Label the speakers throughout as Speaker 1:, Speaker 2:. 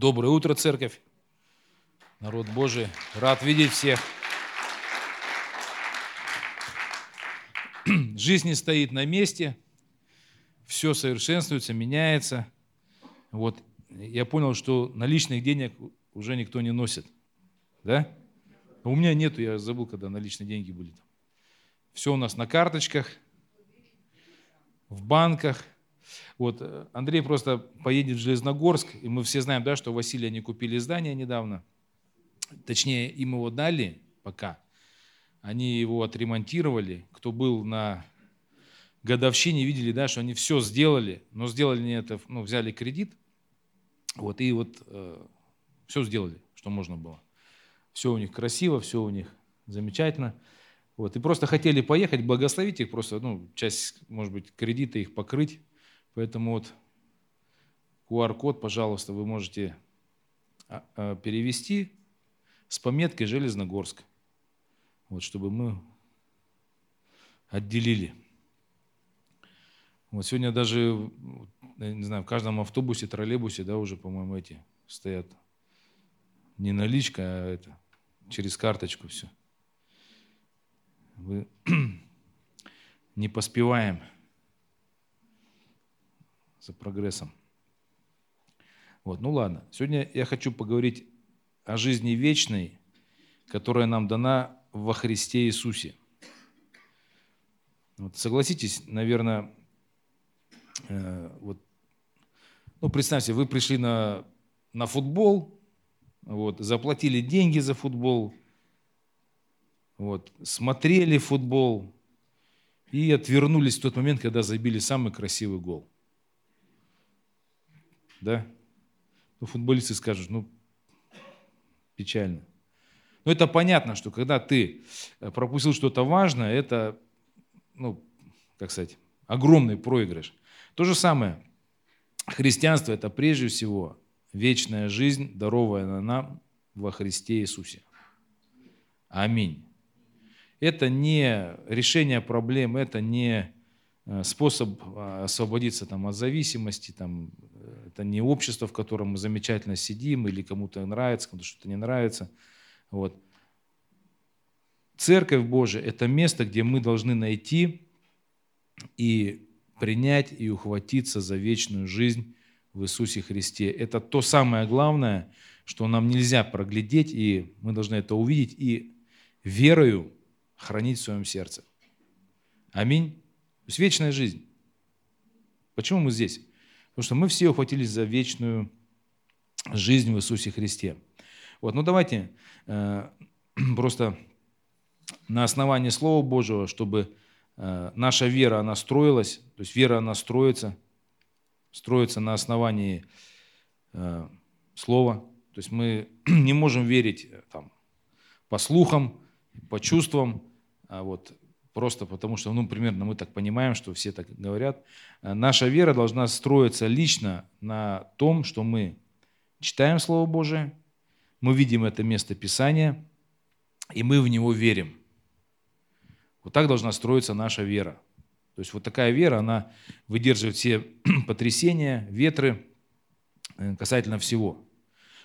Speaker 1: Доброе утро, церковь. Народ Божий, рад видеть всех. Жизнь не стоит на месте, все совершенствуется, меняется. Вот я понял, что наличных денег уже никто не носит. Да? У меня нету, я забыл, когда наличные деньги были. Все у нас на карточках, в банках – вот э, Андрей просто поедет в Железногорск, и мы все знаем, да, что Василия они купили здание недавно. Точнее, им его дали пока. Они его отремонтировали. Кто был на годовщине, видели, да, что они все сделали, но сделали не это, ну, взяли кредит, вот, и вот э, все сделали, что можно было. Все у них красиво, все у них замечательно. Вот, и просто хотели поехать, благословить их, просто, ну, часть, может быть, кредита их покрыть. Поэтому вот QR-код, пожалуйста, вы можете а, а, перевести с пометкой Железногорск. Вот, чтобы мы отделили. Вот сегодня даже, не знаю, в каждом автобусе, троллейбусе, да, уже, по-моему, эти стоят. Не наличка, а это, через карточку все. Мы не поспеваем за прогрессом. Вот, ну ладно. Сегодня я хочу поговорить о жизни вечной, которая нам дана во Христе Иисусе. Вот, согласитесь, наверное, э, вот, ну представьте, вы пришли на, на футбол, вот, заплатили деньги за футбол, вот, смотрели футбол и отвернулись в тот момент, когда забили самый красивый гол да? Ну, футболисты скажут, ну, печально. Но это понятно, что когда ты э, пропустил что-то важное, это, ну, как сказать, огромный проигрыш. То же самое, христианство – это прежде всего вечная жизнь, дарованная нам во Христе Иисусе. Аминь. Это не решение проблем, это не способ а, освободиться там, от зависимости, там, это не общество, в котором мы замечательно сидим, или кому-то нравится, кому-то что-то не нравится. Вот. Церковь Божия – это место, где мы должны найти и принять и ухватиться за вечную жизнь в Иисусе Христе. Это то самое главное, что нам нельзя проглядеть, и мы должны это увидеть и верою хранить в своем сердце. Аминь. То есть вечная жизнь. Почему мы здесь? Потому что мы все ухватились за вечную жизнь в Иисусе Христе. Вот, ну давайте э, просто на основании Слова Божьего, чтобы э, наша вера, она строилась, то есть вера, она строится, строится на основании э, Слова. То есть мы не можем верить э, там, по слухам, по чувствам, а вот просто потому что, ну, примерно мы так понимаем, что все так говорят. Э, наша вера должна строиться лично на том, что мы читаем Слово Божие, мы видим это место Писания, и мы в него верим. Вот так должна строиться наша вера. То есть вот такая вера, она выдерживает все потрясения, ветры э, касательно всего.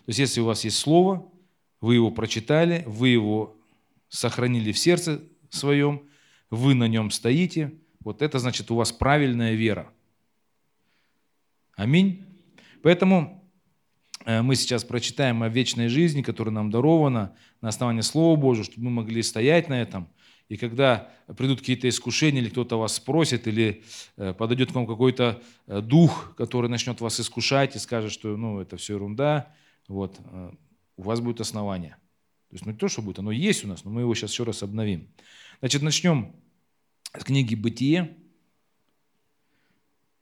Speaker 1: То есть если у вас есть Слово, вы его прочитали, вы его сохранили в сердце своем – вы на нем стоите, вот это значит у вас правильная вера. Аминь. Поэтому э, мы сейчас прочитаем о вечной жизни, которая нам дарована на основании Слова Божьего, чтобы мы могли стоять на этом. И когда придут какие-то искушения, или кто-то вас спросит, или э, подойдет к вам какой-то э, дух, который начнет вас искушать и скажет, что ну, это все ерунда, вот, у вас будет основание. То есть ну, не то, что будет, оно есть у нас, но мы его сейчас еще раз обновим. Значит, начнем с книги «Бытие».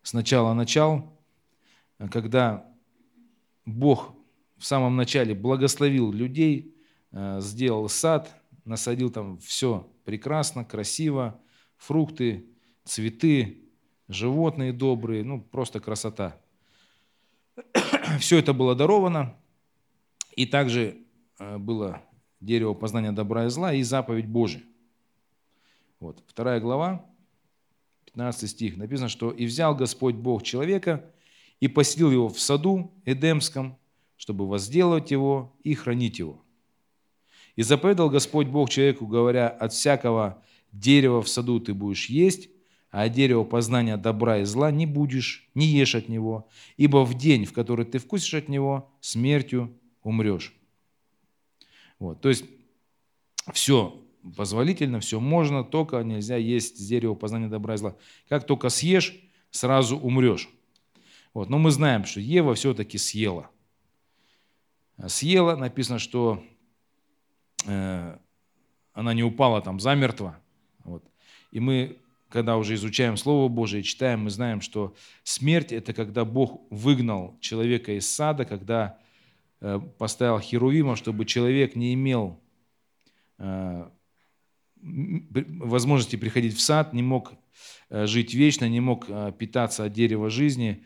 Speaker 1: Сначала начал, когда Бог в самом начале благословил людей, э, сделал сад, насадил там все прекрасно, красиво, фрукты, цветы, животные добрые, ну просто красота. Все это было даровано, и также э, было дерево познания добра и зла и заповедь Божия. Вот, вторая глава, 15 стих, написано, что «И взял Господь Бог человека и поселил его в саду Эдемском, чтобы возделывать его и хранить его. И заповедал Господь Бог человеку, говоря, от всякого дерева в саду ты будешь есть, а от дерева познания добра и зла не будешь, не ешь от него, ибо в день, в который ты вкусишь от него, смертью умрешь. Вот, то есть все позволительно, все можно, только нельзя есть с дерева познания добра и зла. Как только съешь, сразу умрешь. Вот. Но мы знаем, что Ева все-таки съела. Съела, написано, что э, она не упала там замертво. Вот. И мы, когда уже изучаем Слово Божие, читаем, мы знаем, что смерть – это когда Бог выгнал человека из сада, когда поставил Херувима, чтобы человек не имел э, возможности приходить в сад, не мог э, жить вечно, не мог э, питаться от дерева жизни.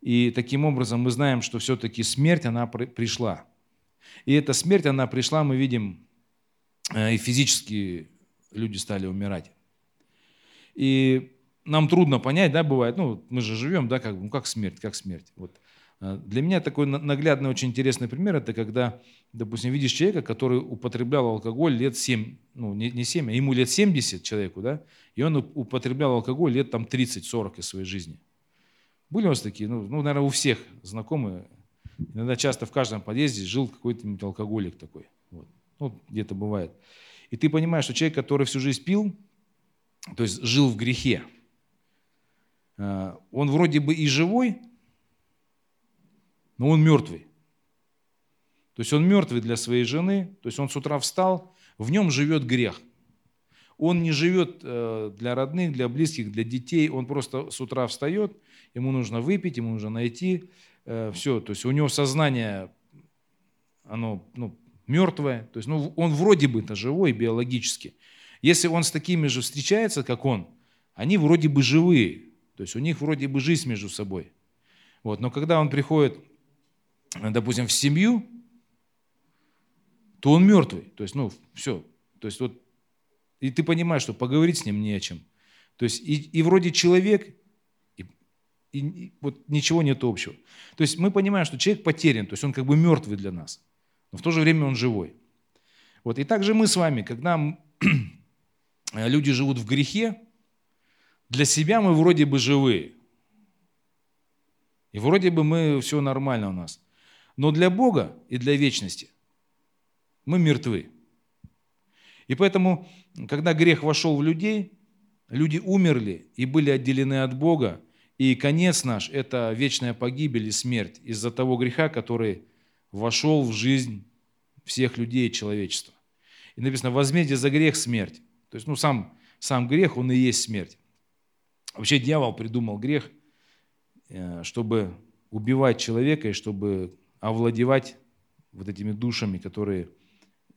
Speaker 1: И таким образом мы знаем, что все-таки смерть, она пришла. И эта смерть, она пришла, мы видим, э, и физически люди стали умирать. И нам трудно понять, да, бывает, ну, мы же живем, да, как, ну, как смерть, как смерть. Вот. Для меня такой наглядный, очень интересный пример, это когда допустим, видишь человека, который употреблял алкоголь лет 7, ну не, не 7, а ему лет 70 человеку, да, и он употреблял алкоголь лет там 30-40 из своей жизни. Были у вас такие? Ну, ну, наверное, у всех знакомые. Иногда часто в каждом подъезде жил какой-то алкоголик такой. Вот. Ну, где-то бывает. И ты понимаешь, что человек, который всю жизнь пил, то есть жил в грехе, э, он вроде бы и живой, но он мертвый. То есть он мертвый для своей жены, то есть он с утра встал, в нем живет грех. Он не живет э, для родных, для близких, для детей, он просто с утра встает, ему нужно выпить, ему нужно найти, э, все, то есть у него сознание, оно ну, мертвое, то есть ну, он вроде бы-то живой биологически. Если он с такими же встречается, как он, они вроде бы живые, то есть у них вроде бы жизнь между собой. Вот. Но когда он приходит, допустим, в семью, то он мертвый. То есть, ну, все. То есть, вот, и ты понимаешь, что поговорить с ним не о чем. То есть, и, и вроде человек, и, и, и вот ничего нет общего. То есть, мы понимаем, что человек потерян, то есть, он как бы мертвый для нас, но в то же время он живой. Вот, и также мы с вами, когда люди живут в грехе, для себя мы вроде бы живые. И вроде бы мы все нормально у нас. Но для Бога и для вечности мы мертвы. И поэтому, когда грех вошел в людей, люди умерли и были отделены от Бога, и конец наш – это вечная погибель и смерть из-за того греха, который вошел в жизнь всех людей и человечества. И написано, возмездие за грех – смерть. То есть, ну, сам, сам грех, он и есть смерть. Вообще дьявол придумал грех, э, чтобы убивать человека и чтобы овладевать вот этими душами, которые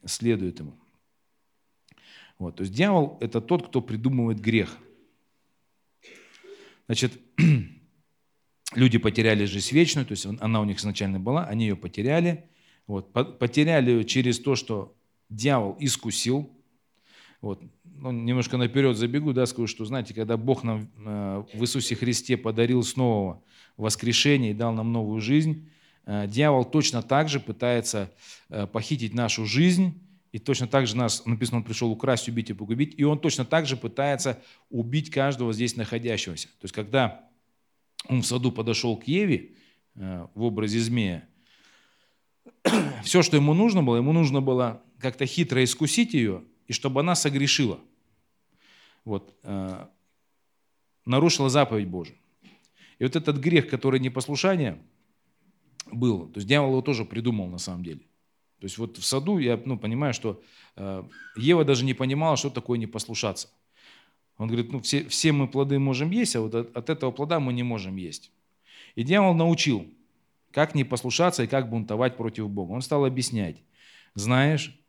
Speaker 1: следует ему. Вот, то есть дьявол – это тот, кто придумывает грех. Значит, люди потеряли жизнь вечную, то есть она у них изначально была, они ее потеряли. Вот, потеряли ее через то, что дьявол искусил. Вот, ну, немножко наперед забегу, да, скажу, что, знаете, когда Бог нам э, в Иисусе Христе подарил снова воскрешение и дал нам новую жизнь, дьявол точно так же пытается э, похитить нашу жизнь, и точно так же нас, написано, он пришел украсть, убить и погубить, и он точно так же пытается убить каждого здесь находящегося. То есть, когда он в саду подошел к Еве э, в образе змея, все, что ему нужно было, ему нужно было как-то хитро искусить ее, и чтобы она согрешила. Вот, нарушила заповедь Божию. И вот этот грех, который непослушание – был. То есть дьявол его тоже придумал на самом деле. То есть вот в саду я ну, понимаю, что э, Ева даже не понимала, что такое не послушаться. Он говорит, ну все, все мы плоды можем есть, а вот от, от этого плода мы не можем есть. И дьявол научил, как не послушаться и как бунтовать против Бога. Он стал объяснять, знаешь,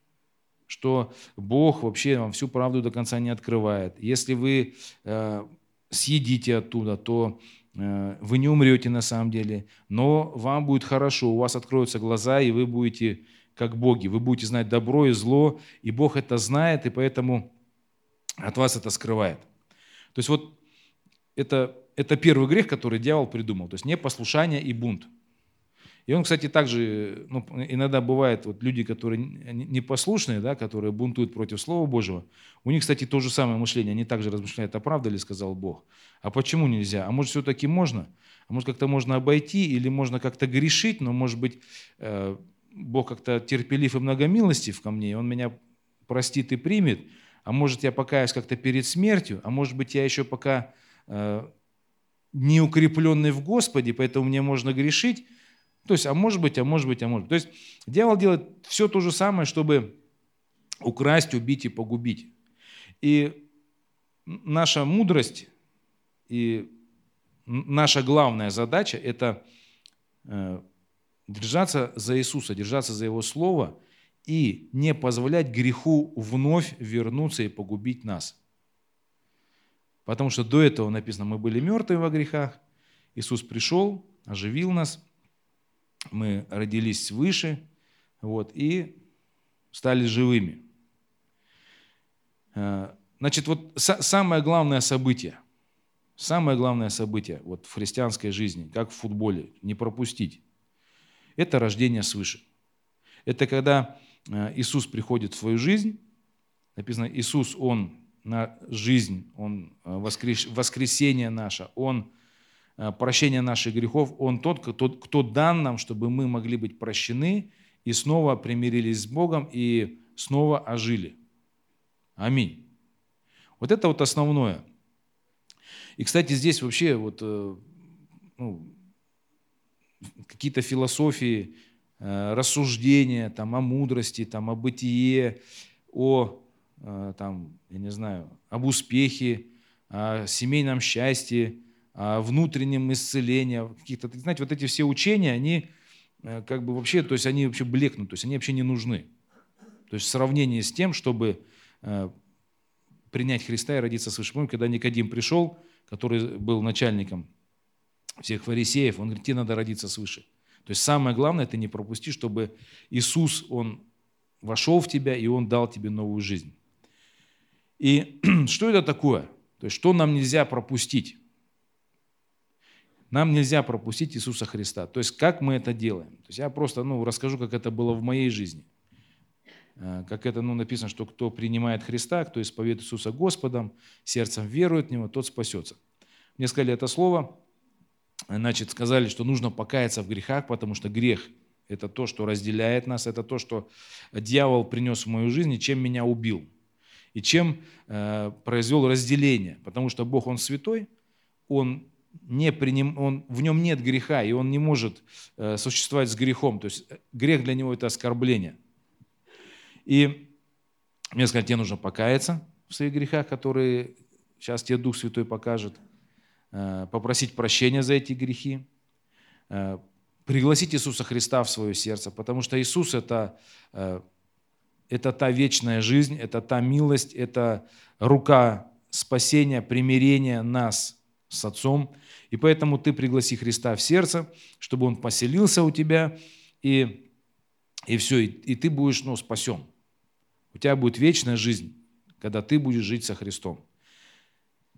Speaker 1: что Бог вообще вам всю правду до конца не открывает. Если вы э, съедите оттуда, то вы не умрете на самом деле, но вам будет хорошо, у вас откроются глаза, и вы будете как боги, вы будете знать добро и зло, и Бог это знает, и поэтому от вас это скрывает. То есть вот это, это первый грех, который дьявол придумал, то есть непослушание и бунт. И он, кстати, также, ну, иногда бывает, вот люди, которые непослушные, да, которые бунтуют против Слова Божьего, у них, кстати, то же самое мышление, они также размышляют, а правда ли сказал Бог? А почему нельзя? А может, все-таки можно? А может, как-то можно обойти или можно как-то грешить, но, может быть, э, Бог как-то терпелив и многомилостив ко мне, и Он меня простит и примет, а может, я покаюсь как-то перед смертью, а может быть, я еще пока э, не укрепленный в Господе, поэтому мне можно грешить, то есть, а может быть, а может быть, а может быть. То есть дьявол делает все то же самое, чтобы украсть, убить и погубить. И наша мудрость и наша главная задача – это э, держаться за Иисуса, держаться за Его Слово и не позволять греху вновь вернуться и погубить нас. Потому что до этого написано, мы были мертвы во грехах, Иисус пришел, оживил нас – мы родились свыше вот, и стали живыми. Э, значит, вот самое главное событие, самое главное событие вот в христианской жизни, как в футболе, не пропустить, это рождение свыше. Это когда э, Иисус приходит в свою жизнь, написано, Иисус, Он на жизнь, Он э, воскрес, воскресение наше, Он Э, прощения наших грехов, Он тот, кто, кто дан нам, чтобы мы могли быть прощены и снова примирились с Богом и снова ожили. Аминь. Вот это вот основное. И, кстати, здесь вообще вот, э, ну, какие-то философии, э, рассуждения там, о мудрости, там, о бытие, о, там, я не знаю, об успехе, о семейном счастье, внутреннем исцелении, каких-то, знаете, вот эти все учения, они э, как бы вообще, то есть они вообще блекнут, то есть они вообще не нужны. То есть в сравнении с тем, чтобы э, принять Христа и родиться свыше. Помните, когда Никодим пришел, который был начальником всех фарисеев, он говорит, тебе надо родиться свыше. То есть самое главное, это не пропусти, чтобы Иисус, Он вошел в тебя, и Он дал тебе новую жизнь. И что это такое? То есть что нам нельзя пропустить? Нам нельзя пропустить Иисуса Христа. То есть как мы это делаем? То есть я просто ну, расскажу, как это было в моей жизни. Э, как это ну, написано, что кто принимает Христа, кто исповедует Иисуса Господом, сердцем верует в Него, тот спасется. Мне сказали это слово, значит, сказали, что нужно покаяться в грехах, потому что грех – это то, что разделяет нас, это то, что дьявол принес в мою жизнь и чем меня убил. И чем э, произвел разделение. Потому что Бог, Он святой, Он не приним, он, в нем нет греха, и он не может э, существовать с грехом. То есть э, грех для него – это оскорбление. И мне сказали, тебе нужно покаяться в своих грехах, которые сейчас тебе Дух Святой покажет, э, попросить прощения за эти грехи, э, пригласить Иисуса Христа в свое сердце, потому что Иисус – это, э, это та вечная жизнь, это та милость, это рука спасения, примирения нас с Отцом – и поэтому ты пригласи Христа в сердце, чтобы Он поселился у тебя, и, и все, и, и ты будешь ну, спасен. У тебя будет вечная жизнь, когда ты будешь жить со Христом.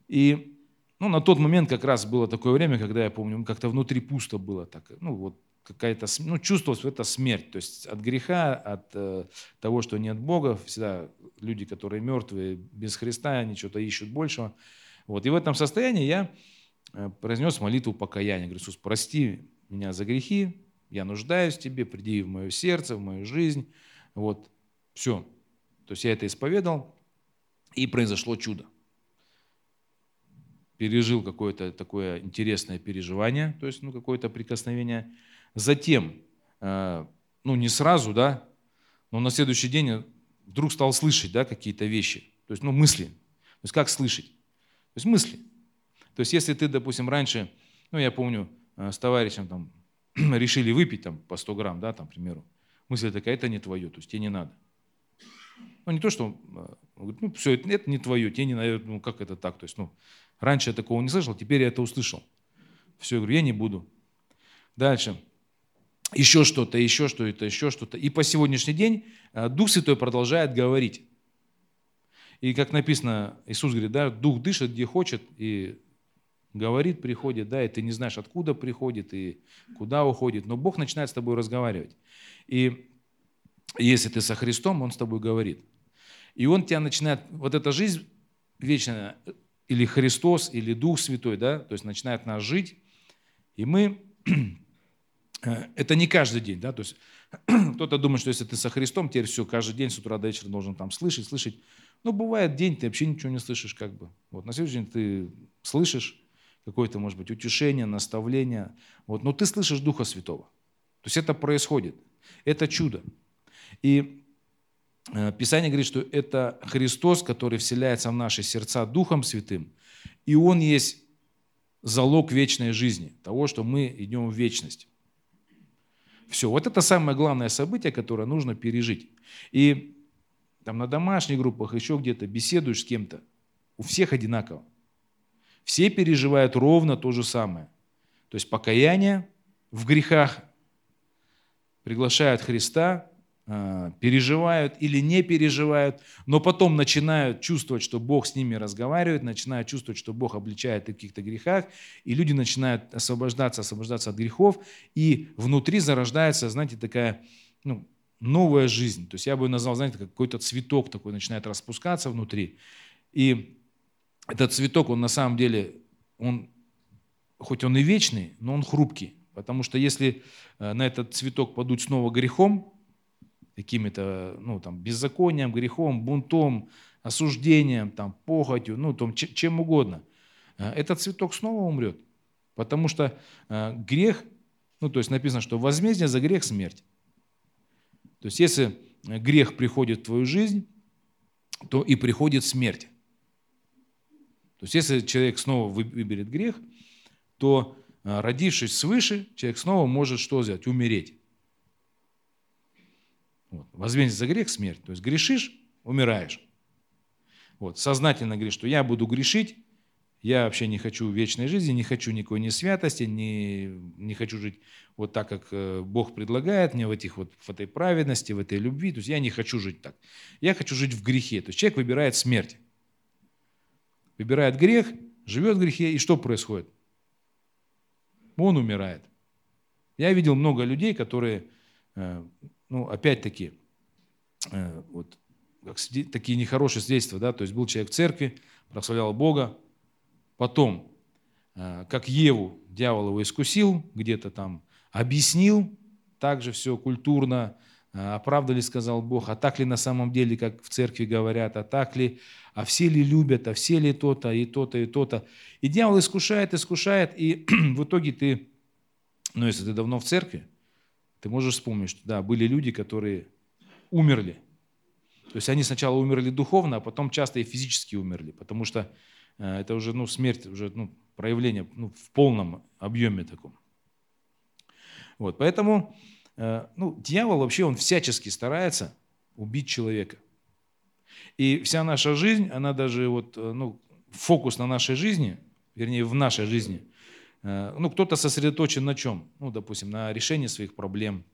Speaker 1: И ну, на тот момент как раз было такое время, когда я помню, как-то внутри пусто было так, ну вот какая-то, ну чувствовалась это смерть, то есть от греха, от э, того, что нет Бога, всегда люди, которые мертвые, без Христа, они что-то ищут большего. Вот. И в этом состоянии я Э, произнес молитву покаяния. Говорит, Иисус, прости меня за грехи, я нуждаюсь в Тебе, приди в мое сердце, в мою жизнь. Вот, все. То есть я это исповедал, и произошло чудо. Пережил какое-то такое интересное переживание, то есть ну, какое-то прикосновение. Затем, э, ну не сразу, да, но на следующий день вдруг стал слышать да, какие-то вещи, то есть ну, мысли. То есть как слышать? Есть мысли. То есть если ты, допустим, раньше, ну я помню, э, с товарищем там решили выпить там по 100 грамм, да, там, к примеру, мысль такая, это не твое, то есть тебе не надо. Ну не то, что э, он говорит, ну все, это, это не твое, тебе не надо, ну как это так, то есть, ну, раньше я такого не слышал, теперь я это услышал. Все, я говорю, я не буду. Дальше. Еще что-то, еще что-то, еще что-то. И по сегодняшний день э, Дух Святой продолжает говорить. И как написано, Иисус говорит, да, Дух дышит, где хочет, и говорит, приходит, да, и ты не знаешь, откуда приходит и куда уходит, но Бог начинает с тобой разговаривать. И если ты со Христом, Он с тобой говорит. И Он тебя начинает, вот эта жизнь вечная, или Христос, или Дух Святой, да, то есть начинает нас жить, и мы, это не каждый день, да, то есть кто-то думает, что если ты со Христом, теперь все, каждый день с утра до вечера должен там слышать, слышать. Но бывает день, ты вообще ничего не слышишь, как бы. Вот на следующий день ты слышишь какое-то, может быть, утешение, наставление. Вот, но ты слышишь Духа Святого. То есть это происходит. Это чудо. И э, Писание говорит, что это Христос, который вселяется в наши сердца Духом Святым, и Он есть залог вечной жизни, того, что мы идем в вечность. Все, вот это самое главное событие, которое нужно пережить. И там на домашних группах, еще где-то беседуешь с кем-то, у всех одинаково. Все переживают ровно то же самое. То есть покаяние в грехах, приглашают Христа, переживают или не переживают, но потом начинают чувствовать, что Бог с ними разговаривает, начинают чувствовать, что Бог обличает в каких-то грехах, и люди начинают освобождаться, освобождаться от грехов, и внутри зарождается, знаете, такая ну, новая жизнь. То есть я бы назвал, знаете, какой-то цветок такой начинает распускаться внутри. И этот цветок, он на самом деле, он, хоть он и вечный, но он хрупкий. Потому что если э, на этот цветок подуть снова грехом, какими-то ну, там, беззаконием, грехом, бунтом, осуждением, там, похотью, ну, там, чем угодно, э, этот цветок снова умрет. Потому что э, грех, ну, то есть написано, что возмездие за грех – смерть. То есть если грех приходит в твою жизнь, то и приходит смерть. То есть если человек снова выберет грех, то э, родившись свыше, человек снова может что сделать? Умереть. Вот. Возмездие за грех – смерть. То есть грешишь – умираешь. Вот. Сознательно говоришь, что я буду грешить, я вообще не хочу вечной жизни, не хочу никакой ни святости, не, не хочу жить вот так, как э, Бог предлагает мне в, этих вот, в этой праведности, в этой любви. То есть я не хочу жить так. Я хочу жить в грехе. То есть человек выбирает смерть. Выбирает грех, живет в грехе, и что происходит? Он умирает. Я видел много людей, которые э, ну, опять-таки, э, вот, как, такие нехорошие свидетельства, да, то есть был человек в церкви, прославлял Бога, потом, э, как Еву, дьявол его искусил, где-то там объяснил, также все культурно, э, оправдали, сказал Бог, а так ли на самом деле, как в церкви говорят, а так ли, а все ли любят, а все ли то-то, и то-то, и то-то. И дьявол искушает, искушает, и в итоге ты, ну если ты давно в церкви, ты можешь вспомнить, что да, были люди, которые умерли. То есть они сначала умерли духовно, а потом часто и физически умерли, потому что э, это уже ну, смерть, уже ну, проявление ну, в полном объеме таком. Вот, поэтому э, ну, дьявол вообще, он всячески старается убить человека. И вся наша жизнь, она даже вот, э, ну, фокус на нашей жизни, вернее, в нашей жизни – ну, кто-то сосредоточен на чем? Ну, допустим, на решении своих проблем.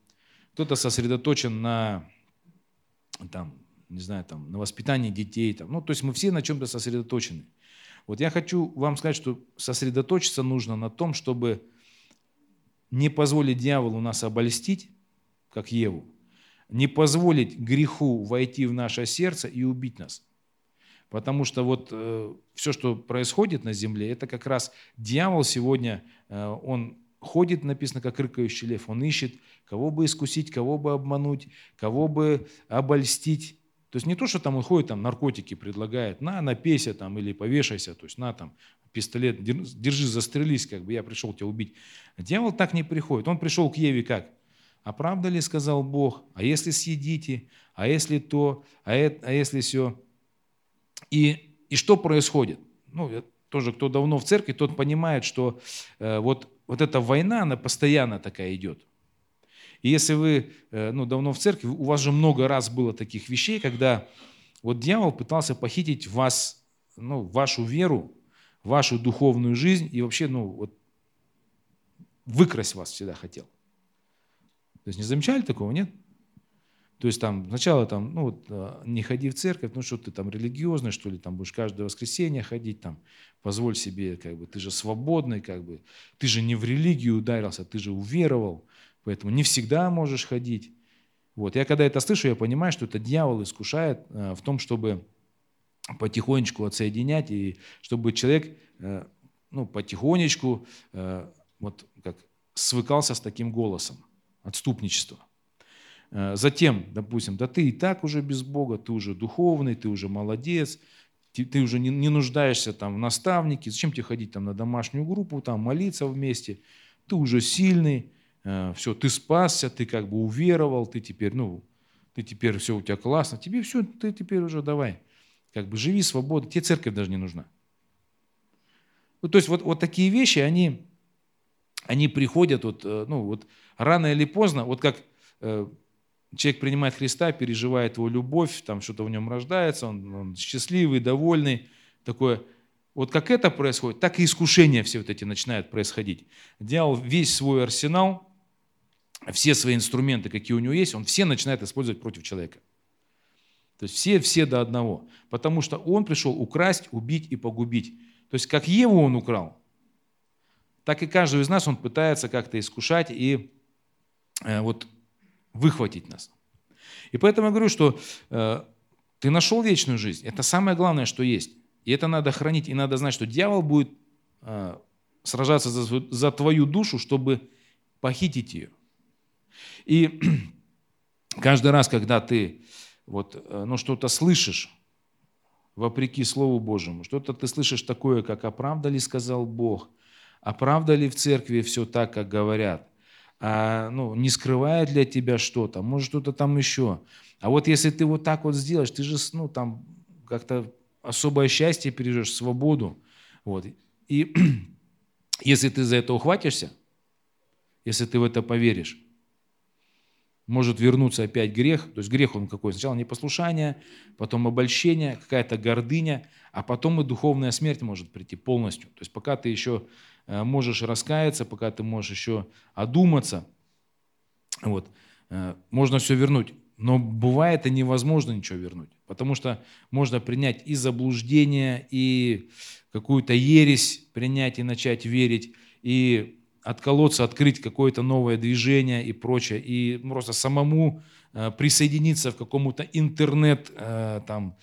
Speaker 1: Кто-то сосредоточен на, там, не знаю, там, на воспитании детей. Там. Ну, то есть мы все на чем-то сосредоточены. Вот я хочу вам сказать, что сосредоточиться нужно на том, чтобы не позволить дьяволу нас обольстить, как Еву, не позволить греху войти в наше сердце и убить нас. Потому что вот э, все, что происходит на земле, это как раз дьявол сегодня, э, он ходит, написано, как рыкающий лев, он ищет, кого бы искусить, кого бы обмануть, кого бы обольстить. То есть не то, что там он ходит, там наркотики предлагает, на, напейся там или повешайся, то есть на там пистолет, держи, застрелись, как бы я пришел тебя убить. Дьявол так не приходит. Он пришел к Еве как? А правда ли, сказал Бог, а если съедите, а если то, а, это, а если все? И, и что происходит? Ну, тоже кто давно в церкви, тот понимает, что э, вот, вот эта война, она постоянно такая идет. И если вы э, ну, давно в церкви, у вас же много раз было таких вещей, когда вот дьявол пытался похитить вас, ну, вашу веру, вашу духовную жизнь и вообще, ну, вот, выкрасть вас всегда хотел. То есть не замечали такого, нет? То есть там сначала там, ну вот, э, не ходи в церковь, ну что ты там религиозный, что ли, там будешь каждое воскресенье ходить, там, позволь себе, как бы, ты же свободный, как бы, ты же не в религию ударился, ты же уверовал, поэтому не всегда можешь ходить. Вот. Я когда это слышу, я понимаю, что это дьявол искушает э, в том, чтобы потихонечку отсоединять, и чтобы человек э, ну, потихонечку вот как свыкался с таким голосом отступничества. Э, затем, допустим, да ты и так уже без Бога, ты уже духовный, ты уже молодец, ты, ты уже не, не нуждаешься там в наставнике, зачем тебе ходить там на домашнюю группу, там молиться вместе, ты уже сильный, э, все, ты спасся, ты как бы уверовал, ты теперь, ну, ты теперь все у тебя классно, тебе все, ты теперь уже давай, как бы живи свободно, тебе церковь даже не нужна. Ну, то есть вот, вот такие вещи, они, они приходят вот, э, ну, вот рано или поздно, вот как человек принимает Христа, переживает его любовь, там что-то в нем рождается, он, он счастливый, довольный, такое. Вот как это происходит, так и искушения все вот эти начинают происходить. Дьявол весь свой арсенал, все свои инструменты, какие у него есть, он все начинает использовать против человека. То есть все, все до одного. Потому что он пришел украсть, убить и погубить. То есть как Еву он украл, так и каждого из нас он пытается как-то искушать и э, вот выхватить нас. И поэтому я говорю, что э, ты нашел вечную жизнь. Это самое главное, что есть. И это надо хранить. И надо знать, что дьявол будет э, сражаться за, за твою душу, чтобы похитить ее. И каждый раз, когда ты вот, э, ну, что-то слышишь, вопреки Слову Божьему, что-то ты слышишь такое, как «А ли сказал Бог?», «А ли в церкви все так, как говорят?», а, ну, не скрывает для тебя что-то, может что-то там еще. А вот если ты вот так вот сделаешь, ты же ну, там как-то особое счастье переживешь, свободу. Вот. И если ты за это ухватишься, если ты в это поверишь, может вернуться опять грех. То есть грех он какой? Сначала непослушание, потом обольщение, какая-то гордыня, а потом и духовная смерть может прийти полностью. То есть пока ты еще можешь раскаяться, пока ты можешь еще одуматься. Вот. Э, можно все вернуть. Но бывает и невозможно ничего вернуть. Потому что можно принять и заблуждение, и какую-то ересь принять и начать верить, и отколоться, открыть какое-то новое движение и прочее, и просто самому э, присоединиться в какому-то интернет там,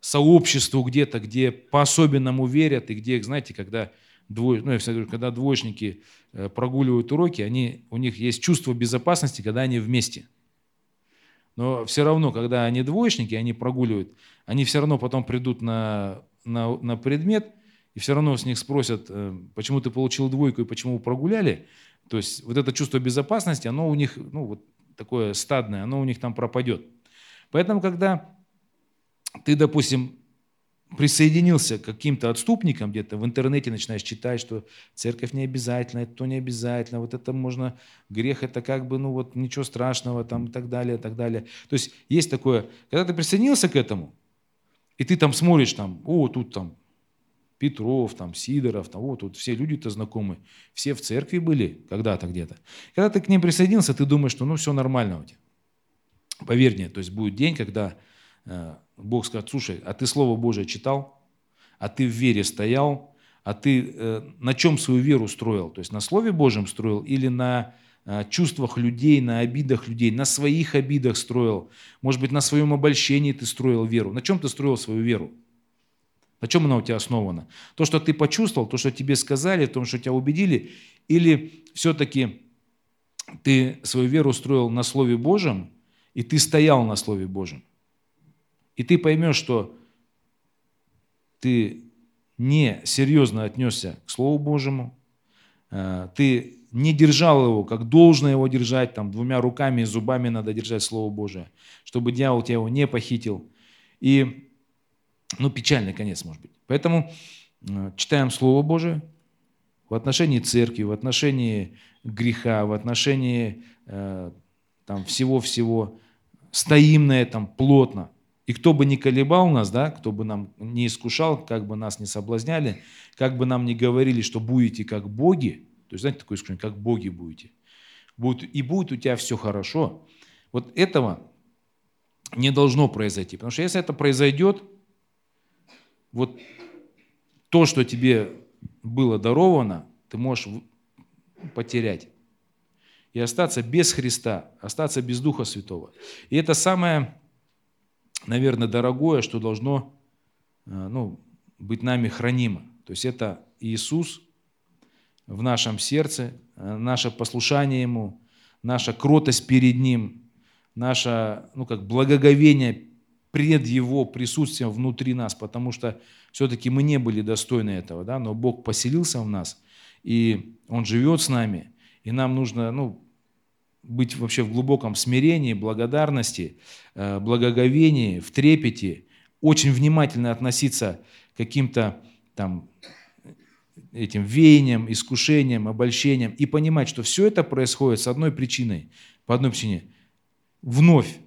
Speaker 1: сообществу где-то, где по-особенному верят, и где, знаете, когда двое, ну, я всегда говорю, когда двоечники э, прогуливают уроки, они, у них есть чувство безопасности, когда они вместе. Но все равно, когда они двоечники, они прогуливают, они все равно потом придут на, на, на предмет, и все равно с них спросят, э, почему ты получил двойку и почему прогуляли. То есть вот это чувство безопасности, оно у них, ну, вот такое стадное, оно у них там пропадет. Поэтому, когда ты, допустим, присоединился к каким-то отступникам где-то, в интернете начинаешь читать, что церковь не обязательно, это то не обязательно, вот это можно, грех это как бы, ну вот ничего страшного там и так далее, и так далее. То есть есть такое, когда ты присоединился к этому, и ты там смотришь там, о, тут там Петров, там, Сидоров, там, вот тут все люди-то знакомы, все в церкви были когда-то где-то. Когда ты к ним присоединился, ты думаешь, что ну все нормально у тебя. Поверь мне, то есть будет день, когда Бог скажет, слушай, а ты Слово Божие читал, а ты в вере стоял, а ты э, на чем свою веру строил? То есть на Слове Божьем строил или на э, чувствах людей, на обидах людей, на своих обидах строил? Может быть, на своем обольщении ты строил веру? На чем ты строил свою веру? На чем она у тебя основана? То, что ты почувствовал, то, что тебе сказали, то, что тебя убедили, или все-таки ты свою веру строил на Слове Божьем, и ты стоял на Слове Божьем? И ты поймешь, что ты не серьезно отнесся к Слову Божьему, э, ты не держал его, как должно его держать, там двумя руками и зубами надо держать Слово Божие, чтобы дьявол тебя его не похитил. И, ну, печальный конец, может быть. Поэтому э, читаем Слово Божие в отношении церкви, в отношении греха, в отношении э, там всего-всего, стоим на этом плотно – и кто бы ни колебал нас, да, кто бы нам не искушал, как бы нас не соблазняли, как бы нам не говорили, что будете как боги, то есть, знаете, такое искушение, как боги будете, будет, и будет у тебя все хорошо. Вот этого не должно произойти. Потому что если это произойдет, вот то, что тебе было даровано, ты можешь потерять. И остаться без Христа, остаться без Духа Святого. И это самое, наверное, дорогое, что должно э, ну, быть нами хранимо. То есть это Иисус в нашем сердце, э, наше послушание Ему, наша кротость перед Ним, наше ну, как благоговение пред Его присутствием внутри нас, потому что все-таки мы не были достойны этого, да, но Бог поселился в нас, и Он живет с нами, и нам нужно ну, быть вообще в глубоком смирении, благодарности, э, благоговении, в трепете, очень внимательно относиться к каким-то там этим веяниям, искушениям, обольщениям и понимать, что все это происходит с одной причиной, по одной причине – вновь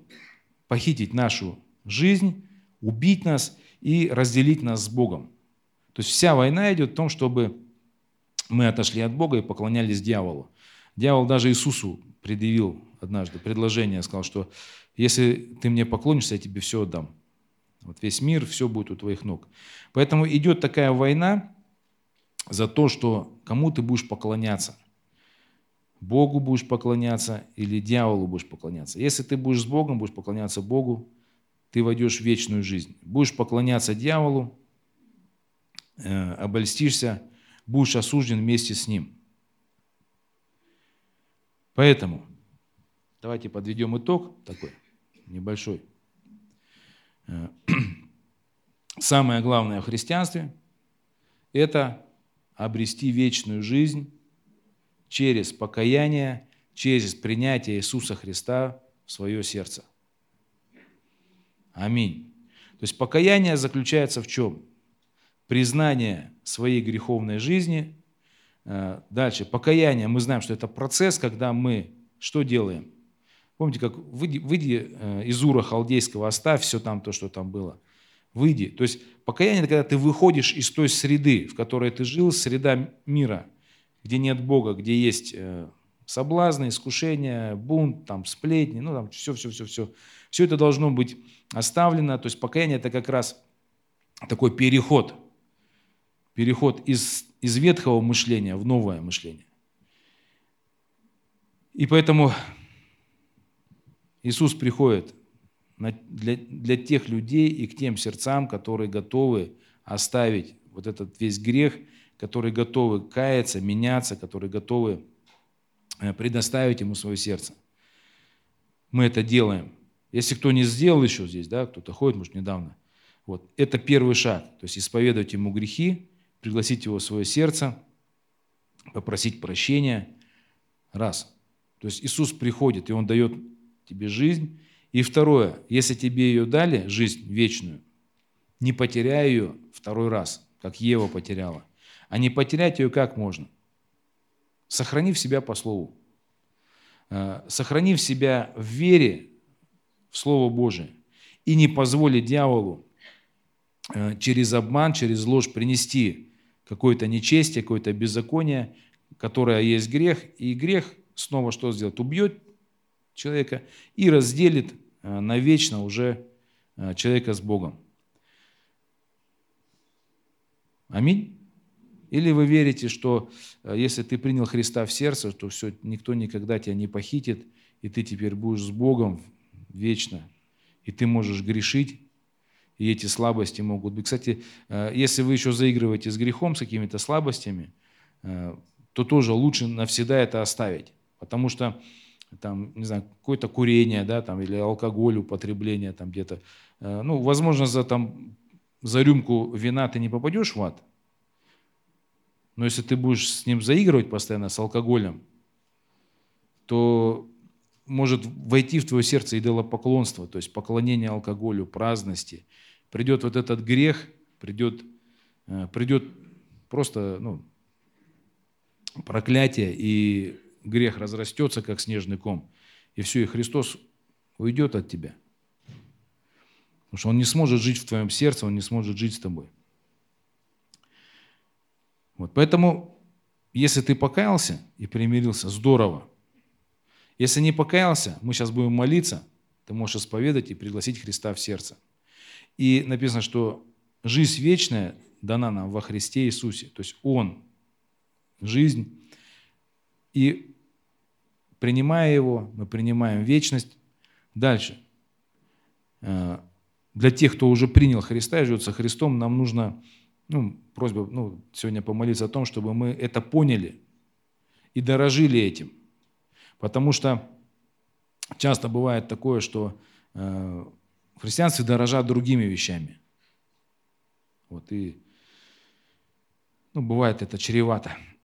Speaker 1: похитить нашу жизнь, убить нас и разделить нас с Богом. То есть вся война идет в том, чтобы мы отошли от Бога и поклонялись дьяволу. Дьявол даже Иисусу предъявил однажды предложение, сказал, что если ты мне поклонишься, я тебе все отдам. Вот весь мир, все будет у твоих ног. Поэтому идет такая война за то, что кому ты будешь поклоняться. Богу будешь поклоняться или дьяволу будешь поклоняться. Если ты будешь с Богом, будешь поклоняться Богу, ты войдешь в вечную жизнь. Будешь поклоняться дьяволу, э, обольстишься, будешь осужден вместе с ним. Поэтому давайте подведем итог такой небольшой. Э, самое главное в христианстве – это обрести вечную жизнь через покаяние, через принятие Иисуса Христа в свое сердце. Аминь. То есть покаяние заключается в чем? Признание своей греховной жизни. Э, дальше, покаяние, мы знаем, что это процесс, когда мы что делаем? Помните, как выйди, выйди э, из Ура Халдейского, оставь все там, то, что там было. Выйди. То есть покаяние – это когда ты выходишь из той среды, в которой ты жил, среда мира – где нет Бога, где есть э, соблазны, искушения, бунт, там, сплетни, ну, там, все, все, все, все. Все это должно быть оставлено. То есть покаяние – это как раз такой переход. Переход из, из ветхого мышления в новое мышление. И поэтому Иисус приходит для, для тех людей и к тем сердцам, которые готовы оставить вот этот весь грех – которые готовы каяться, меняться, которые готовы э, предоставить Ему свое сердце. Мы это делаем. Если кто не сделал еще здесь, да, кто-то ходит, может, недавно, вот, это первый шаг. То есть исповедовать Ему грехи, пригласить Его в свое сердце, попросить прощения. Раз. То есть Иисус приходит, и Он дает тебе жизнь. И второе, если тебе ее дали, жизнь вечную, не потеряй ее второй раз, как Ева потеряла. А не потерять ее как можно? Сохранив себя по Слову. Э, сохранив себя в вере в Слово Божие. И не позволить дьяволу э, через обман, через ложь принести какое-то нечестие, какое-то беззаконие, которое есть грех. И грех снова что сделает? Убьет человека и разделит э, навечно уже человека с Богом. Аминь. Или вы верите, что э, если ты принял Христа в сердце, то все, никто никогда тебя не похитит, и ты теперь будешь с Богом вечно, и ты можешь грешить, и эти слабости могут быть. Кстати, э, если вы еще заигрываете с грехом, с какими-то слабостями, э, то тоже лучше навсегда это оставить. Потому что там, не знаю, какое-то курение, да, там, или алкоголь, употребление там где-то. Ну, возможно, за, там, за рюмку вина ты не попадешь в ад, но если ты будешь с ним заигрывать постоянно, с алкоголем, то может войти в твое сердце идолопоклонство, то есть поклонение алкоголю, праздности. Придет вот этот грех, придет, э, придет просто ну, проклятие, и грех разрастется, как снежный ком. И все, и Христос уйдет от тебя. Потому что Он не сможет жить в твоем сердце, Он не сможет жить с тобой. Вот, поэтому, если ты покаялся и примирился, здорово. Если не покаялся, мы сейчас будем молиться, Ты можешь исповедать и пригласить Христа в сердце. И написано, что жизнь вечная дана нам во Христе Иисусе. То есть Он – жизнь. И принимая Его, мы принимаем вечность. Дальше. Э, для тех, кто уже принял Христа и живет со Христом, нам нужно, ну, просьба ну, сегодня помолиться о том, чтобы мы это поняли и дорожили этим. Потому что часто бывает такое, что э, в христианстве дорожат другими вещами. Вот и ну, бывает это чревато.